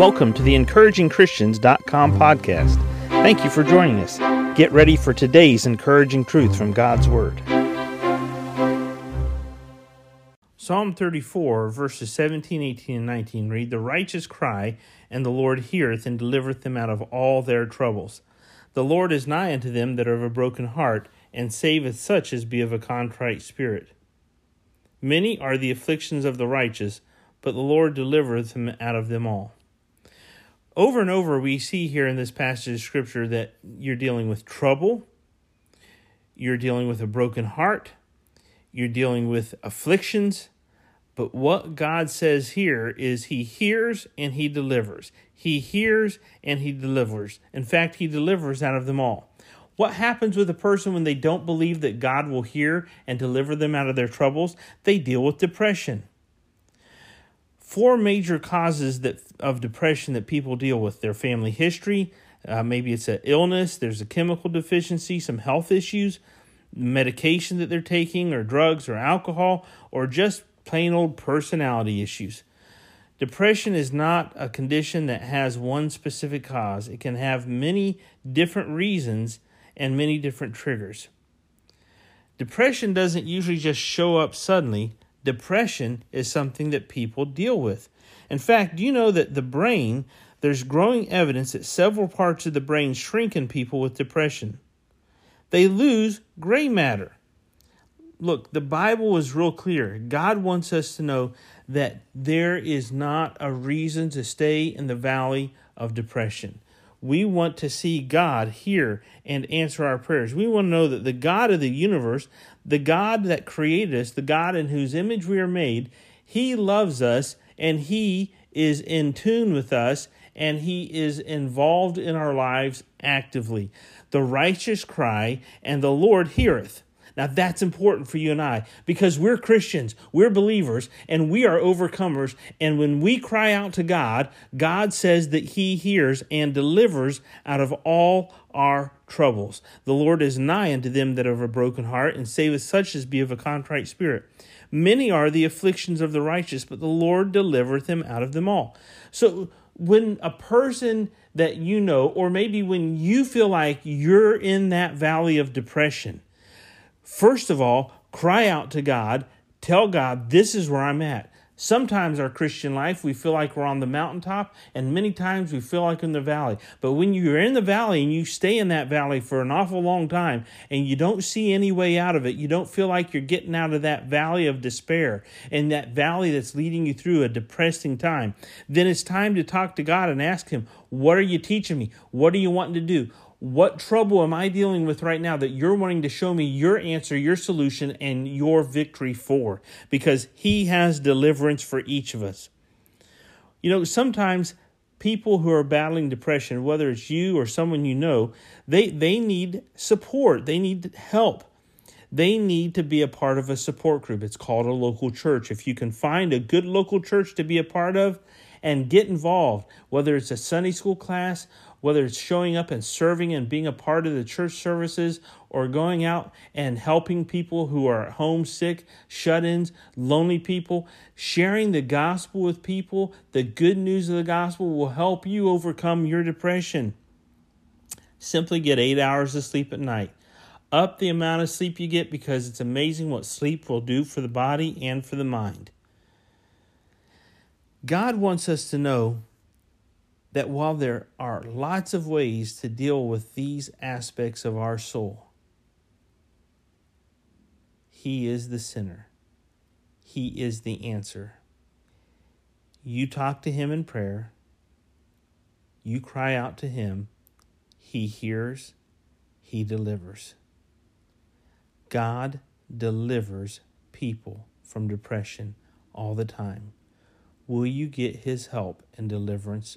Welcome to the encouragingchristians.com podcast. Thank you for joining us. Get ready for today's encouraging truth from God's Word. Psalm 34, verses 17, 18, and 19 read The righteous cry, and the Lord heareth and delivereth them out of all their troubles. The Lord is nigh unto them that are of a broken heart, and saveth such as be of a contrite spirit. Many are the afflictions of the righteous, but the Lord delivereth him out of them all. Over and over, we see here in this passage of Scripture that you're dealing with trouble, you're dealing with a broken heart, you're dealing with afflictions. But what God says here is He hears and He delivers. He hears and He delivers. In fact, He delivers out of them all. What happens with a person when they don't believe that God will hear and deliver them out of their troubles? They deal with depression four major causes that of depression that people deal with their family history uh, maybe it's an illness there's a chemical deficiency some health issues medication that they're taking or drugs or alcohol or just plain old personality issues. Depression is not a condition that has one specific cause. It can have many different reasons and many different triggers. Depression doesn't usually just show up suddenly depression is something that people deal with. In fact, do you know that the brain, there's growing evidence that several parts of the brain shrink in people with depression? They lose gray matter. Look, the Bible is real clear. God wants us to know that there is not a reason to stay in the valley of depression. We want to see God hear and answer our prayers. We want to know that the God of the universe, the God that created us, the God in whose image we are made, He loves us and He is in tune with us and He is involved in our lives actively. The righteous cry, and the Lord heareth. Now, that's important for you and I because we're Christians, we're believers, and we are overcomers. And when we cry out to God, God says that He hears and delivers out of all our troubles. The Lord is nigh unto them that have a broken heart, and saveth such as be of a contrite spirit. Many are the afflictions of the righteous, but the Lord delivereth them out of them all. So, when a person that you know, or maybe when you feel like you're in that valley of depression, First of all, cry out to God. Tell God, this is where I'm at. Sometimes our Christian life, we feel like we're on the mountaintop, and many times we feel like in the valley. But when you're in the valley and you stay in that valley for an awful long time and you don't see any way out of it, you don't feel like you're getting out of that valley of despair and that valley that's leading you through a depressing time, then it's time to talk to God and ask Him, What are you teaching me? What are you wanting to do? What trouble am I dealing with right now that you're wanting to show me your answer, your solution, and your victory for? Because He has deliverance for each of us. You know, sometimes people who are battling depression, whether it's you or someone you know, they, they need support, they need help. They need to be a part of a support group. It's called a local church. If you can find a good local church to be a part of and get involved, whether it's a Sunday school class whether it's showing up and serving and being a part of the church services or going out and helping people who are homesick, shut ins, lonely people, sharing the gospel with people, the good news of the gospel will help you overcome your depression. Simply get eight hours of sleep at night. Up the amount of sleep you get because it's amazing what sleep will do for the body and for the mind. God wants us to know that while there are lots of ways to deal with these aspects of our soul, He is the sinner. He is the answer. You talk to Him in prayer, you cry out to Him, He hears, He delivers. God delivers people from depression all the time. Will you get His help and deliverance